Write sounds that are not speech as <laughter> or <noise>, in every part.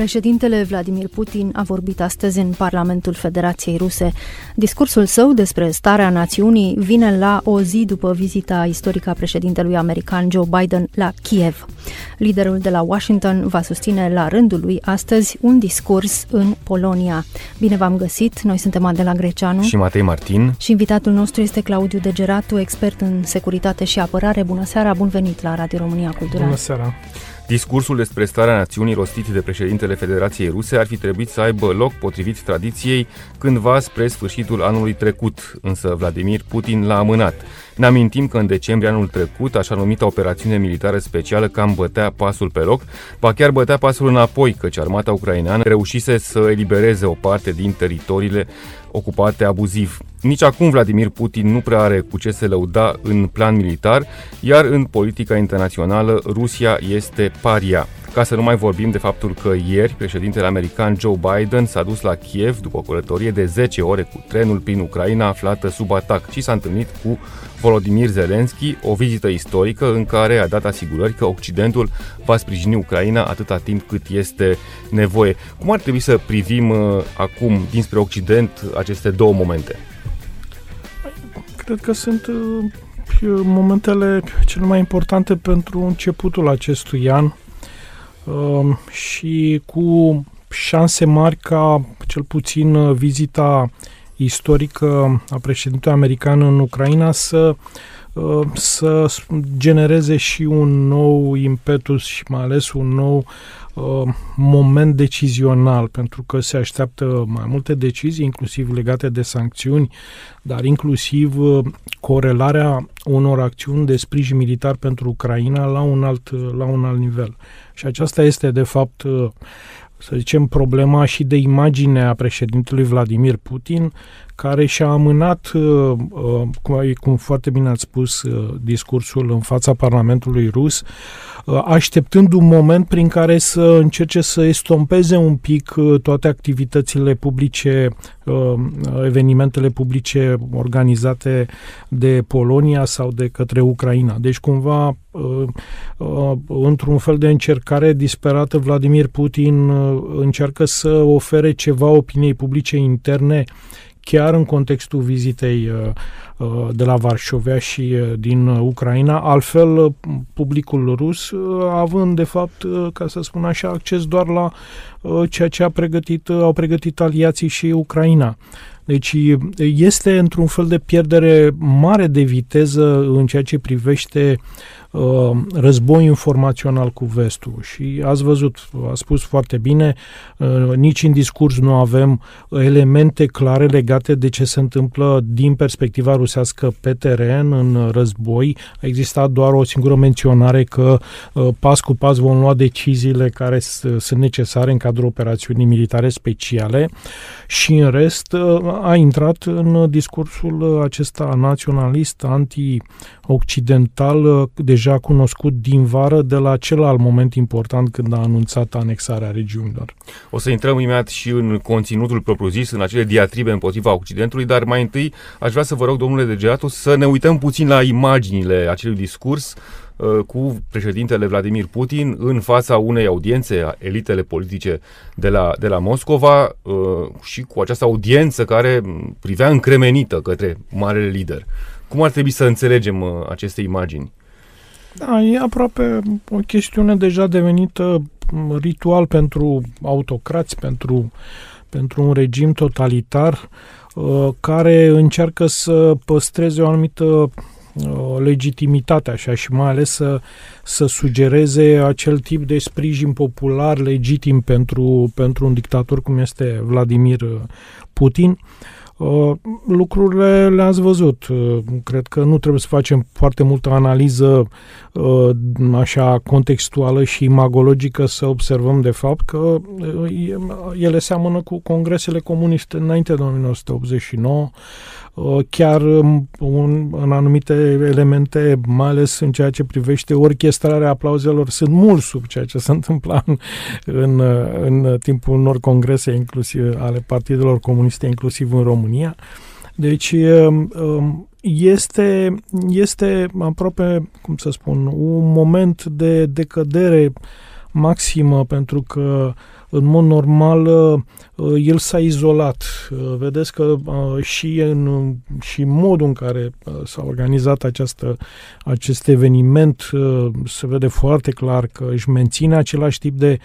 Președintele Vladimir Putin a vorbit astăzi în Parlamentul Federației Ruse. Discursul său despre starea națiunii vine la o zi după vizita istorică a președintelui american Joe Biden la Kiev. Liderul de la Washington va susține la rândul lui astăzi un discurs în Polonia. Bine v-am găsit, noi suntem Adela Greceanu și Matei Martin și invitatul nostru este Claudiu Degeratu, expert în securitate și apărare. Bună seara, bun venit la Radio România Cultural. Bună seara! Discursul despre starea națiunii rostit de președintele Federației Ruse ar fi trebuit să aibă loc potrivit tradiției cândva spre sfârșitul anului trecut, însă Vladimir Putin l-a amânat. Ne amintim că în decembrie anul trecut, așa numită operațiune militară specială cam bătea pasul pe loc, ba chiar bătea pasul înapoi, căci armata ucraineană reușise să elibereze o parte din teritoriile ocupate abuziv. Nici acum Vladimir Putin nu prea are cu ce se lăuda în plan militar, iar în politica internațională Rusia este paria. Ca să nu mai vorbim de faptul că ieri președintele american Joe Biden s-a dus la Kiev după o călătorie de 10 ore cu trenul prin Ucraina aflată sub atac și s-a întâlnit cu Volodymyr Zelensky, o vizită istorică în care a dat asigurări că Occidentul va sprijini Ucraina atâta timp cât este nevoie. Cum ar trebui să privim uh, acum dinspre Occident aceste două momente? Cred că sunt uh, momentele cele mai importante pentru începutul acestui an uh, și cu șanse mari ca cel puțin uh, vizita istorică a președintelui american în Ucraina să uh, să genereze și un nou impetus și mai ales un nou uh, moment decizional, pentru că se așteaptă mai multe decizii, inclusiv legate de sancțiuni, dar inclusiv uh, corelarea unor acțiuni de sprijin militar pentru Ucraina la un alt, la un alt nivel. Și aceasta este, de fapt, să zicem, problema și de imagine a președintelui Vladimir Putin, care și-a amânat, uh, uh, cum, cum foarte bine ați spus, uh, discursul în fața Parlamentului rus, așteptând un moment prin care să încerce să estompeze un pic toate activitățile publice, evenimentele publice organizate de Polonia sau de către Ucraina. Deci, cumva, într-un fel de încercare disperată, Vladimir Putin încearcă să ofere ceva opiniei publice interne chiar în contextul vizitei uh, uh, de la Varșovia și uh, din Ucraina, altfel publicul rus având de fapt, ca să spun așa, acces doar la ceea ce a pregătit, au pregătit aliații și Ucraina. Deci este într-un fel de pierdere mare de viteză în ceea ce privește uh, război informațional cu vestul. Și ați văzut, a spus foarte bine, uh, nici în discurs nu avem elemente clare legate de ce se întâmplă din perspectiva rusească pe teren, în război. A existat doar o singură menționare că uh, pas cu pas vom lua deciziile care sunt necesare în cadrul operațiunii militare speciale și în rest uh, a intrat în discursul acesta naționalist, anti-occidental, deja cunoscut din vară de la celălalt moment important când a anunțat anexarea regiunilor. O să intrăm imediat și în conținutul propriu-zis, în acele diatribe împotriva Occidentului, dar mai întâi aș vrea să vă rog, domnule Degeatu, să ne uităm puțin la imaginile acelui discurs Uh, cu președintele Vladimir Putin în fața unei audiențe, elitele politice de la, de la Moscova uh, și cu această audiență care privea încremenită către marele lider. Cum ar trebui să înțelegem uh, aceste imagini? Da, e aproape o chestiune deja devenită ritual pentru autocrați, pentru, pentru un regim totalitar care încearcă să păstreze o anumită legitimitate așa și mai ales să, să sugereze acel tip de sprijin popular legitim pentru, pentru un dictator cum este Vladimir Putin. Uh, lucrurile le-ați văzut. Uh, cred că nu trebuie să facem foarte multă analiză uh, așa contextuală și imagologică să observăm de fapt că ele seamănă cu congresele comuniste înainte de 1989, chiar un, în anumite elemente, mai ales în ceea ce privește orchestrarea aplauzelor, sunt mult sub ceea ce se întâmpla în, în, în timpul unor congrese inclusiv ale partidelor comuniste, inclusiv în România. Deci este, este aproape, cum să spun, un moment de decădere maximă pentru că în mod normal uh, el s-a izolat. Uh, vedeți că uh, și în și modul în care s-a organizat această, acest eveniment se vede foarte clar că își menține același tip de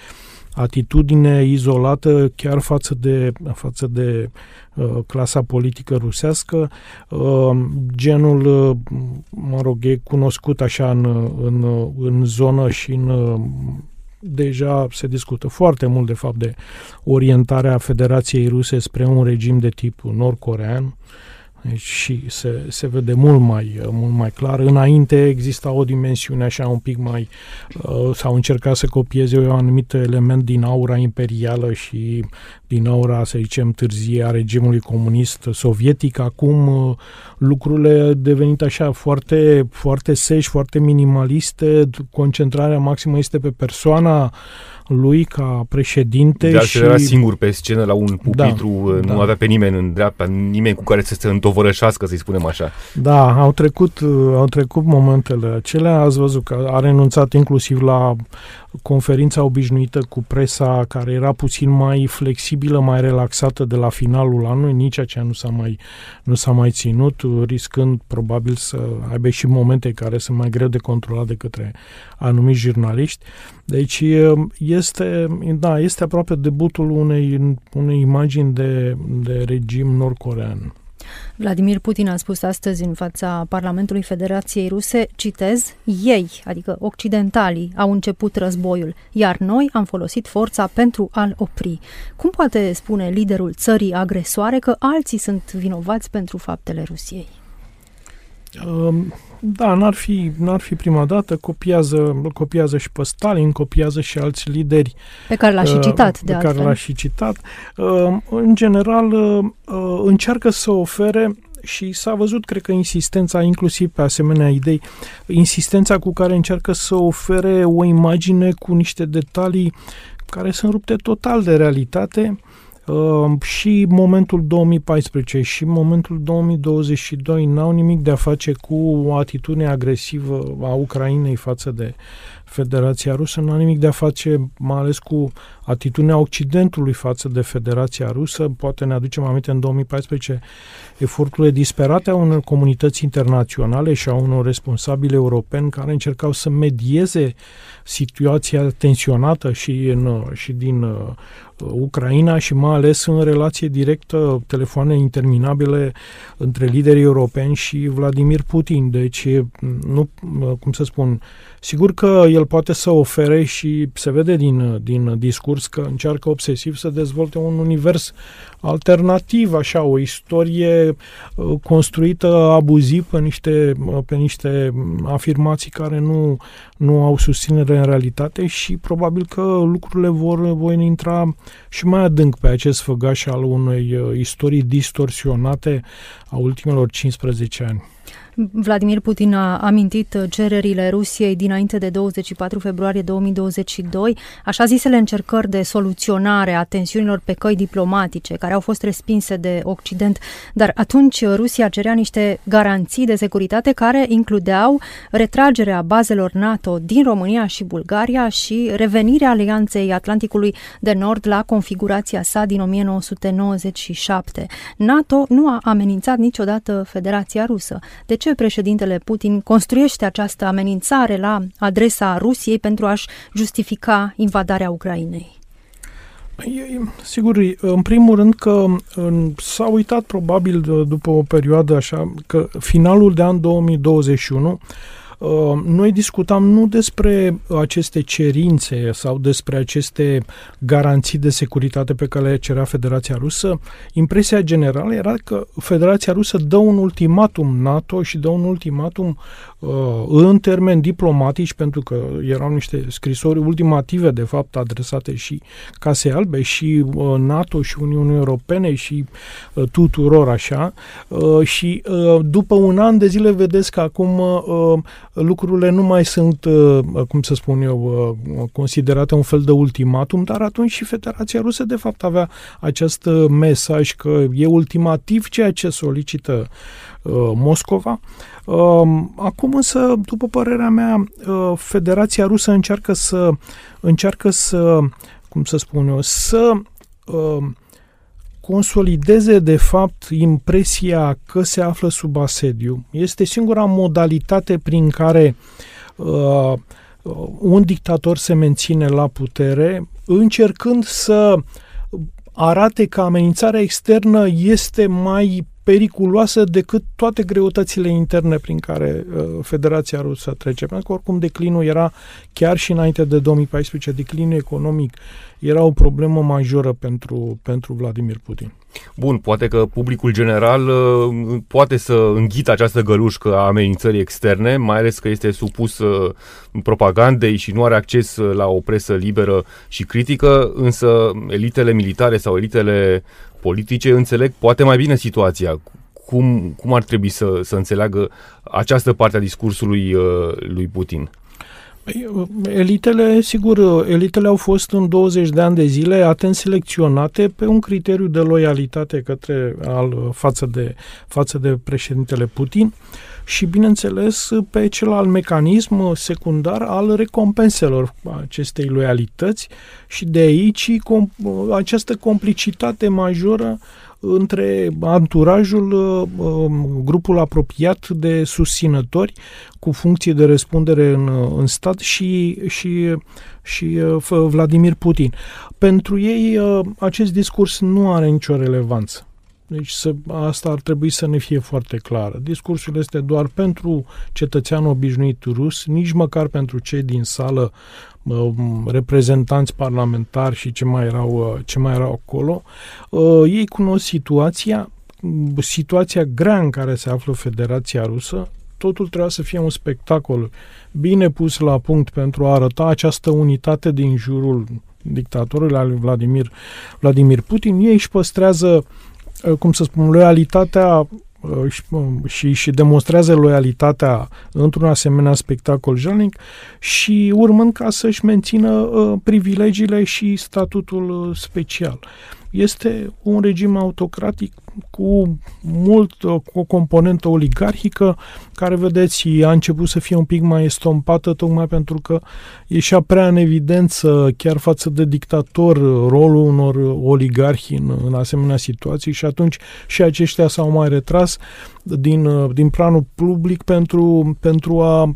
atitudine izolată chiar față de, față de uh, clasa politică rusească. Uh, genul, uh, mă rog, e cunoscut așa în, în, în zonă și în deja se discută foarte mult, de fapt, de orientarea Federației Ruse spre un regim de tip nord-corean. deci și se, se vede mult mai, mult mai clar. Înainte exista o dimensiune așa un pic mai... Uh, s-au încercat să copieze un anumit element din aura imperială și din aura, să zicem, târzie a regimului comunist sovietic. Acum uh, lucrurile devenit așa foarte, foarte seși, foarte minimaliste. Concentrarea maximă este pe persoana uh, lui ca președinte de și... era singur pe scenă la un pupitru, da, nu da. avea pe nimeni în dreapta, nimeni cu care să se întovărășească, să-i spunem așa. Da, au trecut, au trecut momentele acelea, ați văzut că a renunțat inclusiv la conferința obișnuită cu presa care era puțin mai flexibilă, mai relaxată de la finalul anului, nici aceea nu s-a mai, nu s-a mai ținut, riscând probabil să aibă și momente care sunt mai greu de controlat de către anumiți jurnaliști. Deci este, da, este aproape debutul unei, unei imagini de, de regim nord-corean. Vladimir Putin a spus astăzi în fața Parlamentului Federației Ruse, citez, ei, adică occidentalii, au început războiul, iar noi am folosit forța pentru a-l opri. Cum poate spune liderul țării agresoare că alții sunt vinovați pentru faptele Rusiei? Um, da, n-ar fi, n-ar fi prima dată, copiază, copiază și pe Stalin, copiază și alți lideri. Pe care l-a și uh, citat, de Pe altfel. care l-a și citat. Uh, în general, uh, încearcă să ofere și s-a văzut, cred că, insistența, inclusiv pe asemenea idei, insistența cu care încearcă să ofere o imagine cu niște detalii care sunt rupte total de realitate Uh, și momentul 2014 și momentul 2022 n-au nimic de a face cu o atitudine agresivă a Ucrainei față de Federația Rusă, n-au nimic de a face mai ales cu atitudinea Occidentului față de Federația Rusă. Poate ne aducem aminte în 2014 eforturile disperate a unor comunități internaționale și a unor responsabili europeni care încercau să medieze situația tensionată și, în, și din uh, Ucraina și mai ales în relație directă, telefoane interminabile între liderii europeni și Vladimir Putin. Deci, nu, cum să spun, sigur că el poate să ofere și se vede din, din discurs că încearcă obsesiv să dezvolte un univers alternativ, așa, o istorie uh, construită abuziv pe niște, uh, pe niște afirmații care nu, nu au susținere în realitate și probabil că lucrurile vor, vor intra și mai adânc pe acest făgaș al unei uh, istorii distorsionate a ultimelor 15 ani. Vladimir Putin a amintit cererile Rusiei dinainte de 24 februarie 2022, așa zisele încercări de soluționare a tensiunilor pe căi diplomatice, care au fost respinse de Occident, dar atunci Rusia cerea niște garanții de securitate care includeau retragerea bazelor NATO din România și Bulgaria și revenirea Alianței Atlanticului de Nord la configurația sa din 1997. NATO nu a amenințat niciodată Federația Rusă. Deci ce președintele Putin construiește această amenințare la adresa Rusiei pentru a-și justifica invadarea Ucrainei? Sigur, în primul rând că s-a uitat probabil după o perioadă așa că finalul de an 2021 Uh, noi discutam nu despre aceste cerințe sau despre aceste garanții de securitate pe care le cerea Federația Rusă. Impresia generală era că Federația Rusă dă un ultimatum NATO și dă un ultimatum uh, în termeni diplomatici, pentru că erau niște scrisori ultimative, de fapt, adresate și Casei Albe și uh, NATO și Uniunii Europene și uh, tuturor așa. Uh, și uh, după un an de zile vedeți că acum uh, lucrurile nu mai sunt, uh, cum să spun eu, uh, considerate un fel de ultimatum, dar atunci și Federația Rusă de fapt avea acest mesaj că e ultimativ ceea ce solicită uh, Moscova. Acum însă, după părerea mea, Federația Rusă încearcă să încearcă să, cum să spun eu, să consolideze de fapt impresia că se află sub asediu. Este singura modalitate prin care uh, un dictator se menține la putere, încercând să arate că amenințarea externă este mai periculoasă decât toate greutățile interne prin care uh, Federația Rusă trece. Pentru că oricum declinul era chiar și înainte de 2014, declinul economic era o problemă majoră pentru, pentru Vladimir Putin. Bun, poate că publicul general uh, poate să înghită această gălușcă a amenințării externe, mai ales că este supus uh, propagandei și nu are acces uh, la o presă liberă și critică, însă elitele militare sau elitele politice înțeleg poate mai bine situația. Cum, cum ar trebui să, să înțeleagă această parte a discursului lui Putin? Păi, elitele, sigur, elitele au fost în 20 de ani de zile atent selecționate pe un criteriu de loialitate către al, față, de, față de președintele Putin și, bineînțeles, pe celălalt mecanism secundar al recompenselor acestei loialități și de aici această complicitate majoră între anturajul, um, grupul apropiat de susținători cu funcție de răspundere în, în stat și, și, și uh, Vladimir Putin. Pentru ei uh, acest discurs nu are nicio relevanță. Deci să, asta ar trebui să ne fie foarte clară. Discursul este doar pentru cetățeanul obișnuit rus, nici măcar pentru cei din sală, reprezentanți parlamentari și ce mai erau, ce mai erau acolo. Uh, ei cunosc situația, situația grea în care se află Federația Rusă, totul trebuia să fie un spectacol bine pus la punct pentru a arăta această unitate din jurul dictatorului al Vladimir, Vladimir Putin. Ei își păstrează Uh, cum să spun, loialitatea uh, și, uh, și, și demonstrează loialitatea într-un asemenea spectacol jalnic și urmând ca să-și mențină uh, privilegiile și statutul special. Este un regim autocratic cu mult, cu o componentă oligarhică, care, vedeți, a început să fie un pic mai estompată, tocmai pentru că ieșea prea în evidență, chiar față de dictator, rolul unor oligarhi în, în asemenea situații și atunci și aceștia s-au mai retras din, din planul public pentru, pentru a uh,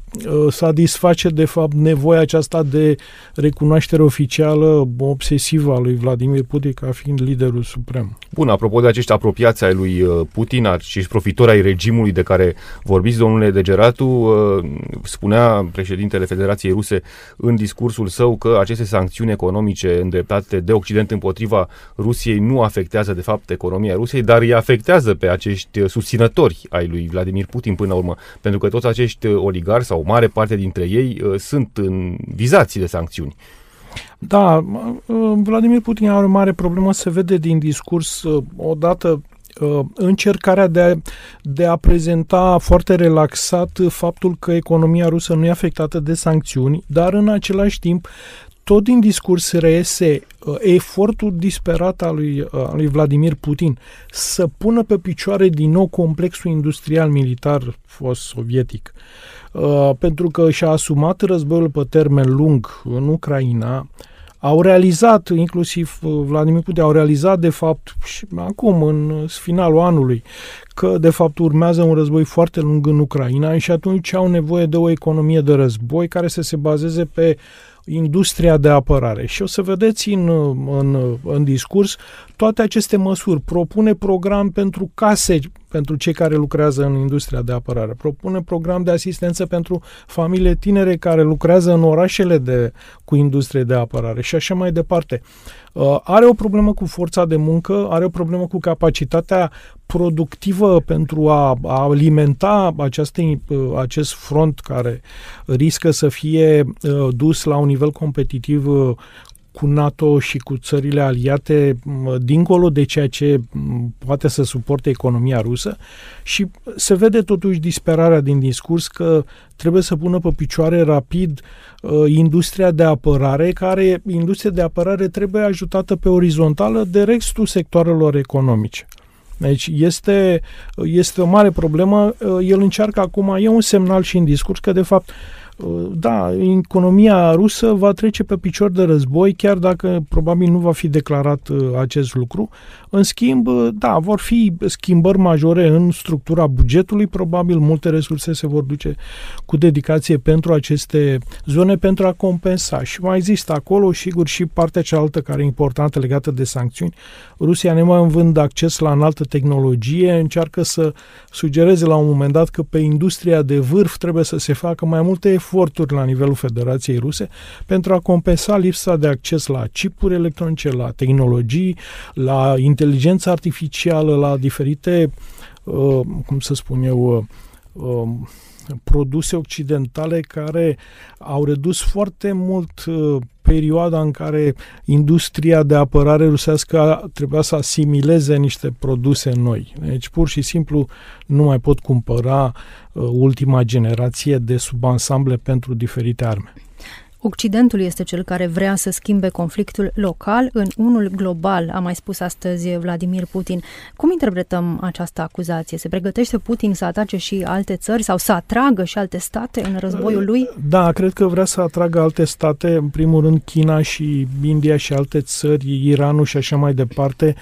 satisface, de fapt, nevoia aceasta de recunoaștere oficială obsesivă a lui Vladimir Putin ca fiind liderul suprem. Bun, apropo de acești apropiați ai lui uh, Putin și profitori ai regimului de care vorbiți, domnule Degeratu, uh, spunea președintele Federației Ruse în discursul său că aceste sancțiuni economice îndreptate de Occident împotriva Rusiei nu afectează, de fapt, economia Rusiei, dar îi afectează pe acești susținători ai lui Vladimir Putin până la urmă, pentru că toți acești oligari sau mare parte dintre ei uh, sunt în vizații de sancțiuni. Da, uh, Vladimir Putin are o mare problemă, se vede din discurs uh, odată încercarea de a, de a prezenta foarte relaxat faptul că economia rusă nu e afectată de sancțiuni, dar în același timp tot din discurs reiese uh, efortul disperat al lui, uh, al lui Vladimir Putin să pună pe picioare din nou complexul industrial militar fost sovietic. Uh, pentru că și-a asumat războiul pe termen lung în Ucraina, au realizat, inclusiv uh, Vladimir Putin, au realizat de fapt și acum, în finalul anului, că de fapt urmează un război foarte lung în Ucraina și atunci au nevoie de o economie de război care să se bazeze pe industria de apărare. Și o să vedeți în, în, în discurs toate aceste măsuri. Propune program pentru case pentru cei care lucrează în industria de apărare. Propune program de asistență pentru familiile tinere care lucrează în orașele de, cu industrie de apărare și așa mai departe. Uh, are o problemă cu forța de muncă, are o problemă cu capacitatea productivă pentru a, a alimenta această, uh, acest front care riscă să fie uh, dus la un nivel competitiv cu NATO și cu țările aliate dincolo de ceea ce poate să suporte economia rusă și se vede totuși disperarea din discurs că trebuie să pună pe picioare rapid uh, industria de apărare, care industria de apărare trebuie ajutată pe orizontală de restul sectoarelor economice. Deci este, este o mare problemă. Uh, el încearcă acum, e un semnal și în discurs că de fapt da, economia rusă va trece pe picior de război, chiar dacă probabil nu va fi declarat uh, acest lucru. În schimb, uh, da, vor fi schimbări majore în structura bugetului, probabil multe resurse se vor duce cu dedicație pentru aceste zone pentru a compensa. Și mai există acolo, sigur, și partea cealaltă care e importantă legată de sancțiuni. Rusia, nemai învând acces la înaltă tehnologie, încearcă să sugereze la un moment dat că pe industria de vârf trebuie să se facă mai multe eforturi la nivelul Federației Ruse pentru a compensa lipsa de acces la chipuri electronice, la tehnologii, la inteligență artificială, la diferite, uh, cum să spun eu, uh, um, produse occidentale care au redus foarte mult uh, perioada în care industria de apărare rusească trebuia să asimileze niște produse noi. Deci pur și simplu nu mai pot cumpăra uh, ultima generație de subansamble pentru diferite arme. Occidentul este cel care vrea să schimbe conflictul local în unul global, a mai spus astăzi Vladimir Putin. Cum interpretăm această acuzație? Se pregătește Putin să atace și alte țări sau să atragă și alte state în războiul lui? Da, cred că vrea să atragă alte state, în primul rând China și India și alte țări, Iranul și așa mai departe.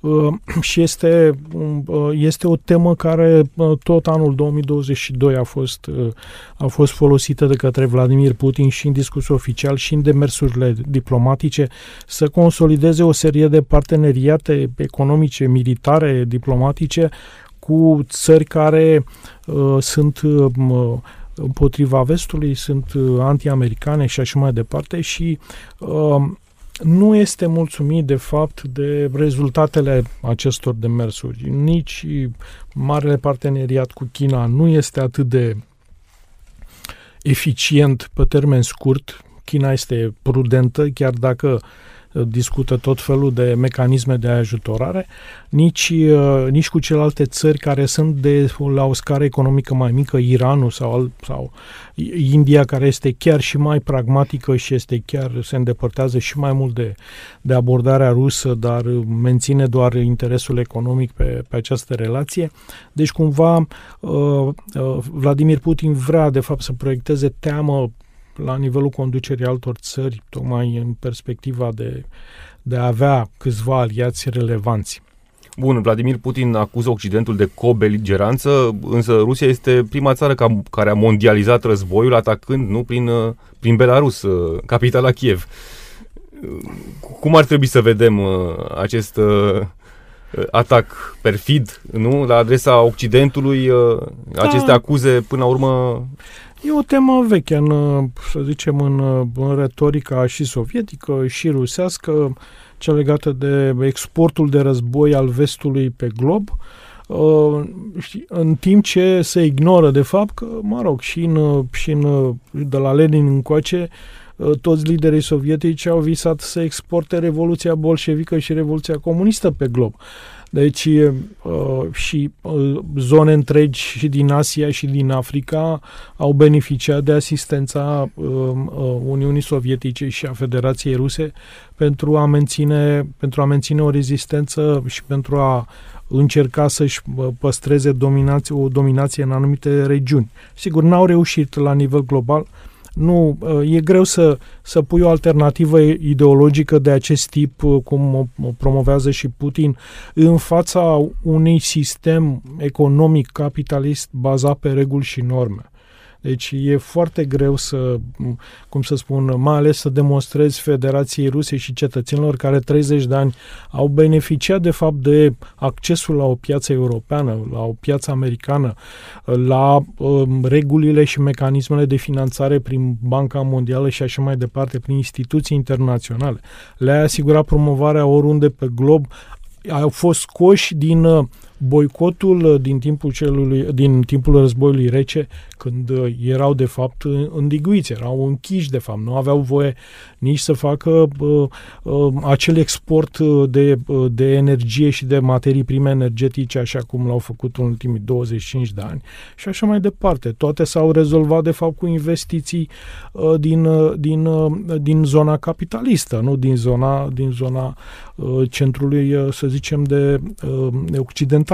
Uh, <clears throat> și este, uh, este o temă care uh, tot anul 2022 a fost, a fost folosită de către Vladimir Putin și în discurs oficial și în demersurile diplomatice să consolideze o serie de parteneriate economice, militare, diplomatice cu țări care uh, sunt uh, împotriva vestului, sunt anti-americane și așa mai departe și uh, nu este mulțumit de fapt de rezultatele acestor demersuri. Nici marele parteneriat cu China nu este atât de eficient pe termen scurt. China este prudentă, chiar dacă discută tot felul de mecanisme de ajutorare, nici, uh, nici cu celelalte țări care sunt de la o scară economică mai mică, Iranul sau, sau India, care este chiar și mai pragmatică și este chiar se îndepărtează și mai mult de, de abordarea rusă, dar menține doar interesul economic pe, pe această relație. Deci, cumva, uh, uh, Vladimir Putin vrea, de fapt, să proiecteze teamă la nivelul conducerii altor țări, tocmai în perspectiva de, de a avea câțiva aliați relevanți. Bun, Vladimir Putin acuză Occidentul de co-beligeranță, însă Rusia este prima țară ca, care a mondializat războiul atacând, nu, prin, prin Belarus, capitala Kiev. Cum ar trebui să vedem uh, acest uh, atac perfid, nu, la adresa Occidentului, uh, aceste da. acuze, până la urmă... E o temă veche, în, să zicem, în, în retorica și sovietică și rusească, cea legată de exportul de război al vestului pe glob, uh, în timp ce se ignoră de fapt că, mă rog, și, în, și în, de la Lenin încoace, uh, toți liderii sovietici au visat să exporte Revoluția bolșevică și Revoluția comunistă pe glob. Deci uh, și uh, zone întregi și din Asia și din Africa au beneficiat de asistența uh, uh, Uniunii Sovietice și a Federației Ruse pentru a menține, pentru a menține o rezistență și pentru a încerca să-și uh, păstreze dominație, o dominație în anumite regiuni. Sigur, n-au reușit la nivel global, nu, uh, e greu să, să pui o alternativă ideologică de acest tip, uh, cum o, o promovează și Putin, în fața unui sistem economic capitalist bazat pe reguli și norme. Deci e foarte greu să, cum să spun, mai ales să demonstrezi Federației Ruse și cetățenilor care 30 de ani au beneficiat de fapt de accesul la o piață europeană, la o piață americană, la um, regulile și mecanismele de finanțare prin Banca Mondială și așa mai departe, prin instituții internaționale. Le-a asigurat promovarea oriunde pe glob, au fost scoși din uh, boicotul uh, din timpul, celui, din timpul războiului rece, când uh, erau de fapt îndiguiți, erau închiși de fapt, nu aveau voie nici să facă uh, uh, acel export de, uh, de energie și de materii prime energetice așa cum l-au făcut în ultimii 25 de ani și așa mai departe. Toate s-au rezolvat de fapt cu investiții uh, din, uh, din, uh, din zona capitalistă, nu din zona, din zona uh, centrului, uh, să zicem, de uh, occidental.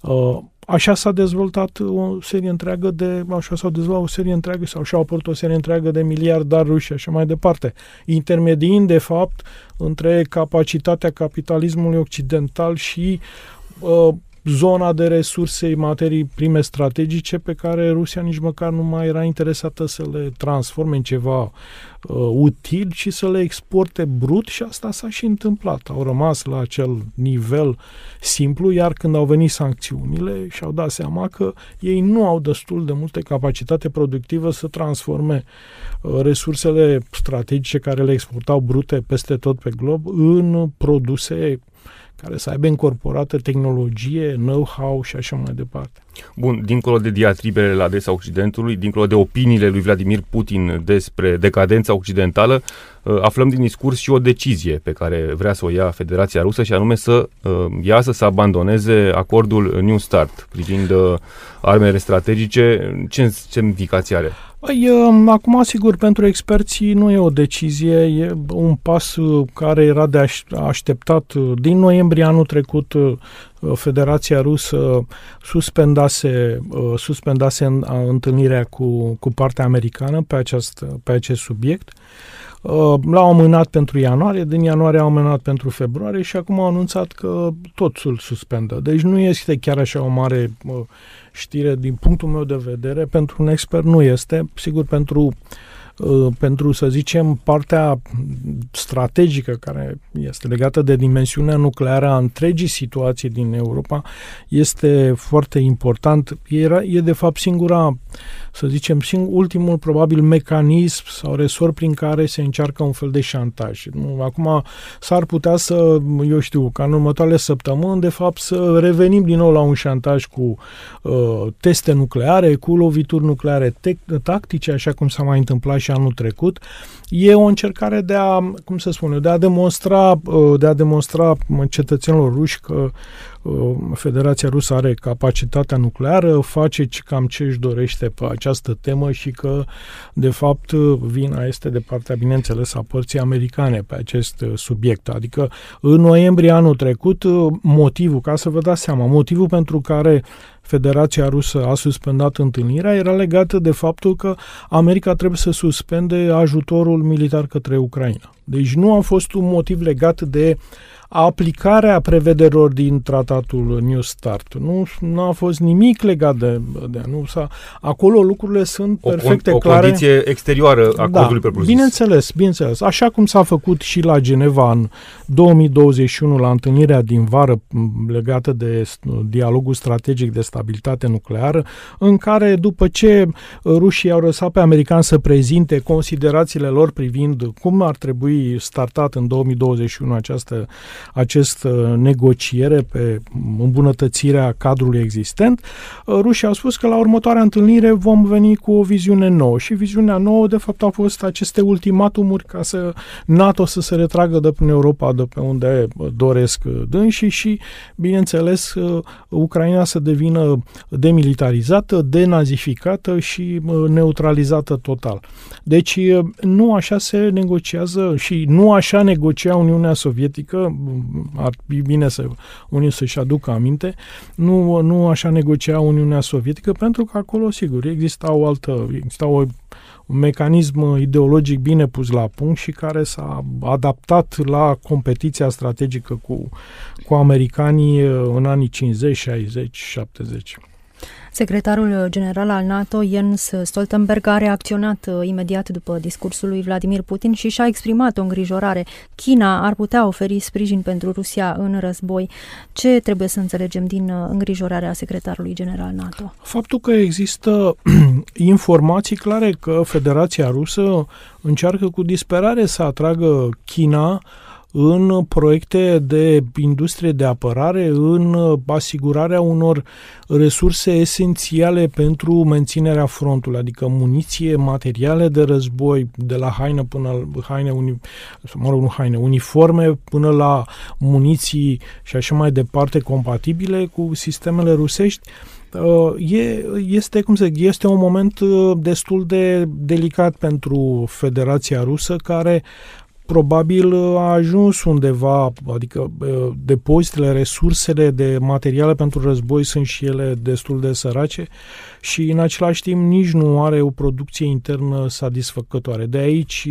Uh, așa s-a dezvoltat o serie întreagă de, așa s-au dezvoltat o serie întreagă sau și-au apărut o serie întreagă de miliardari ruși și așa mai departe, intermediind de fapt între capacitatea capitalismului occidental și uh, zona de resurse, materii prime strategice pe care Rusia nici măcar nu mai era interesată să le transforme în ceva uh, util, ci să le exporte brut și asta s-a și întâmplat. Au rămas la acel nivel simplu, iar când au venit sancțiunile și-au dat seama că ei nu au destul de multe capacitate productivă să transforme uh, resursele strategice care le exportau brute peste tot pe glob în produse care să aibă incorporată tehnologie, know-how și așa mai departe. Bun, dincolo de diatribele la adresa Occidentului, dincolo de opiniile lui Vladimir Putin despre decadența occidentală, uh, aflăm din discurs și o decizie pe care vrea să o ia Federația Rusă și anume să uh, iasă să abandoneze acordul New Start privind uh, armele strategice. Ce semnificație are? Păi, um, acum, sigur, pentru experții nu e o decizie, e un pas uh, care era de așteptat. Din noiembrie anul trecut, uh, Federația Rusă suspendase, uh, suspendase întâlnirea cu, cu partea americană pe, acest, pe acest subiect. L-au amânat pentru ianuarie, din ianuarie au amânat pentru februarie și acum au anunțat că tot îl suspendă. Deci nu este chiar așa o mare știre din punctul meu de vedere, pentru un expert nu este. Sigur, pentru uh, Uh, pentru, să zicem, partea strategică care este legată de dimensiunea nucleară a întregii situații din Europa este foarte important. Era, e, de fapt, singura, să zicem, sing, ultimul probabil mecanism sau resort prin care se încearcă un fel de șantaj. Acum s-ar putea să, eu știu, ca în următoarele săptămâni, de fapt, să revenim din nou la un șantaj cu uh, teste nucleare, cu lovituri nucleare tec- tactice, așa cum s-a mai întâmplat și anul trecut, e o încercare de a, cum să spun eu, de a demonstra, uh, de a demonstra cetățenilor ruși că uh, Federația Rusă are capacitatea nucleară, face cam ce își dorește pe această temă și că, de fapt, vina este de partea, bineînțeles, a părții americane pe acest uh, subiect. Adică, în noiembrie anul trecut, motivul, ca să vă dați seama, motivul pentru care Federația Rusă a suspendat întâlnirea era legată de faptul că America trebuie să suspende ajutorul militar către Ucraina. Deci nu a fost un motiv legat de aplicarea prevederilor din tratatul New Start. Nu, nu a fost nimic legat de, de nu s-a, acolo lucrurile sunt o perfecte o clare. O condiție exterioară a da, acordului propriu Bineînțeles, bineînțeles. Așa cum s-a făcut și la Geneva în 2021 la întâlnirea din vară legată de dialogul strategic de stabilitate nucleară, în care după ce rușii au lăsat pe americani să prezinte considerațiile lor privind cum ar trebui startat în 2021 această acest uh, negociere pe îmbunătățirea cadrului existent, uh, rușii au spus că la următoarea întâlnire vom veni cu o viziune nouă și viziunea nouă de fapt au fost aceste ultimatumuri ca să NATO să se retragă de prin Europa de pe unde doresc dânsii și bineînțeles uh, Ucraina să devină demilitarizată, denazificată și neutralizată total. Deci nu așa se negociază și nu așa negocia Uniunea Sovietică ar fi bine să unii să-și aducă aminte, nu, nu așa negocia Uniunea Sovietică, pentru că acolo, sigur, exista o altă, exista o, un mecanism ideologic bine pus la punct și care s-a adaptat la competiția strategică cu, cu americanii în anii 50, 60, 70. Secretarul general al NATO, Jens Stoltenberg, a reacționat uh, imediat după discursul lui Vladimir Putin și și-a exprimat o îngrijorare. China ar putea oferi sprijin pentru Rusia în război. Ce trebuie să înțelegem din uh, îngrijorarea secretarului general NATO? Faptul că există <clears throat> informații clare că Federația Rusă încearcă cu disperare să atragă China în proiecte de industrie de apărare, în asigurarea unor resurse esențiale pentru menținerea frontului, adică muniție, materiale de război, de la haine până la haine, uni, mă rog, nu haine, uniforme, până la muniții și așa mai departe compatibile cu sistemele rusești. Uh, e, este, cum să zic, este un moment uh, destul de delicat pentru Federația Rusă, care probabil uh, a ajuns undeva, adică uh, depozitele, resursele de materiale pentru război sunt și ele destul de sărace și în același timp nici nu are o producție internă satisfăcătoare. De aici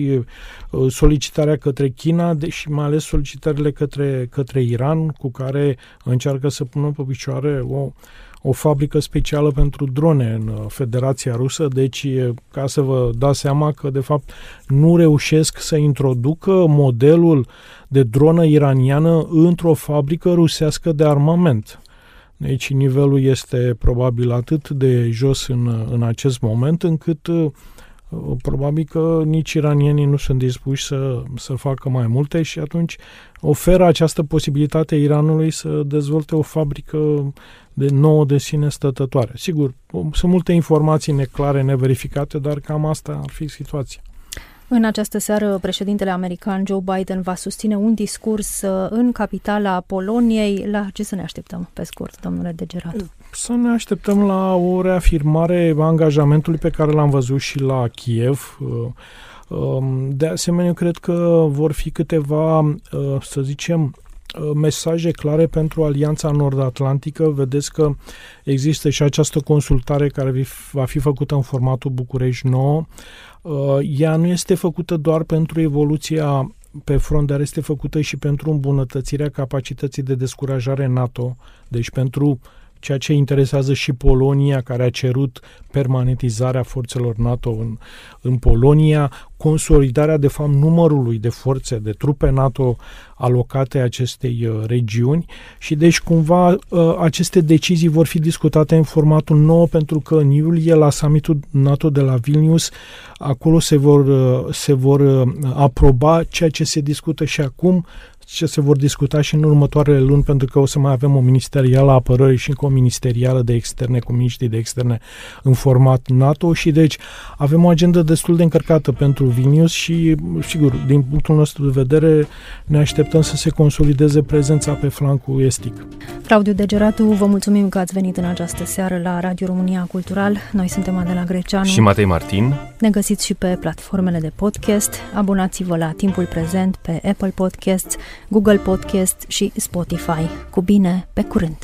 uh, solicitarea către China și mai ales solicitările către, către Iran cu care încearcă să pună pe picioare o o fabrică specială pentru drone în uh, Federația Rusă, deci ca să vă dați seama că de fapt nu reușesc să introducă modelul de dronă iraniană într-o fabrică rusească de armament. Deci nivelul este probabil atât de jos în, în acest moment încât uh, probabil că nici iranienii nu sunt dispuși să, să facă mai multe și atunci oferă această posibilitate Iranului să dezvolte o fabrică de nouă de sine stătătoare. Sigur, sunt multe informații neclare, neverificate, dar cam asta ar fi situația. În această seară, președintele american Joe Biden va susține un discurs uh, în capitala Poloniei. La ce să ne așteptăm, pe scurt, domnule Degerat? Să ne așteptăm la o reafirmare a angajamentului pe care l-am văzut și la Kiev. Uh, um, de asemenea, eu cred că vor fi câteva, uh, să zicem, mesaje clare pentru Alianța Nord-Atlantică. Vedeți că există și această consultare care va fi făcută în formatul București 9. Uh, ea nu este făcută doar pentru evoluția pe front, dar este făcută și pentru îmbunătățirea capacității de descurajare NATO, deci pentru ceea ce interesează și Polonia, care a cerut permanentizarea forțelor NATO în, în Polonia, consolidarea, de fapt, numărului de forțe, de trupe NATO alocate acestei uh, regiuni. Și deci cumva uh, aceste decizii vor fi discutate în formatul nou pentru că în iulie la summitul NATO de la Vilnius acolo se vor, uh, se vor uh, aproba ceea ce se discută și acum ce se vor discuta și în următoarele luni, pentru că o să mai avem o ministerială a apărării și încă o ministerială de externe, cu miniștrii de externe în format NATO. Și deci avem o agendă destul de încărcată pentru Vilnius și, sigur, din punctul nostru de vedere, ne așteptăm să se consolideze prezența pe flancul estic. Claudiu Degeratu, vă mulțumim că ați venit în această seară la Radio România Cultural. Noi suntem Adela Greceanu și Matei Martin. Ne găsiți și pe platformele de podcast. Abonați-vă la Timpul Prezent pe Apple Podcasts, Google Podcasts și Spotify. Cu bine, pe curând!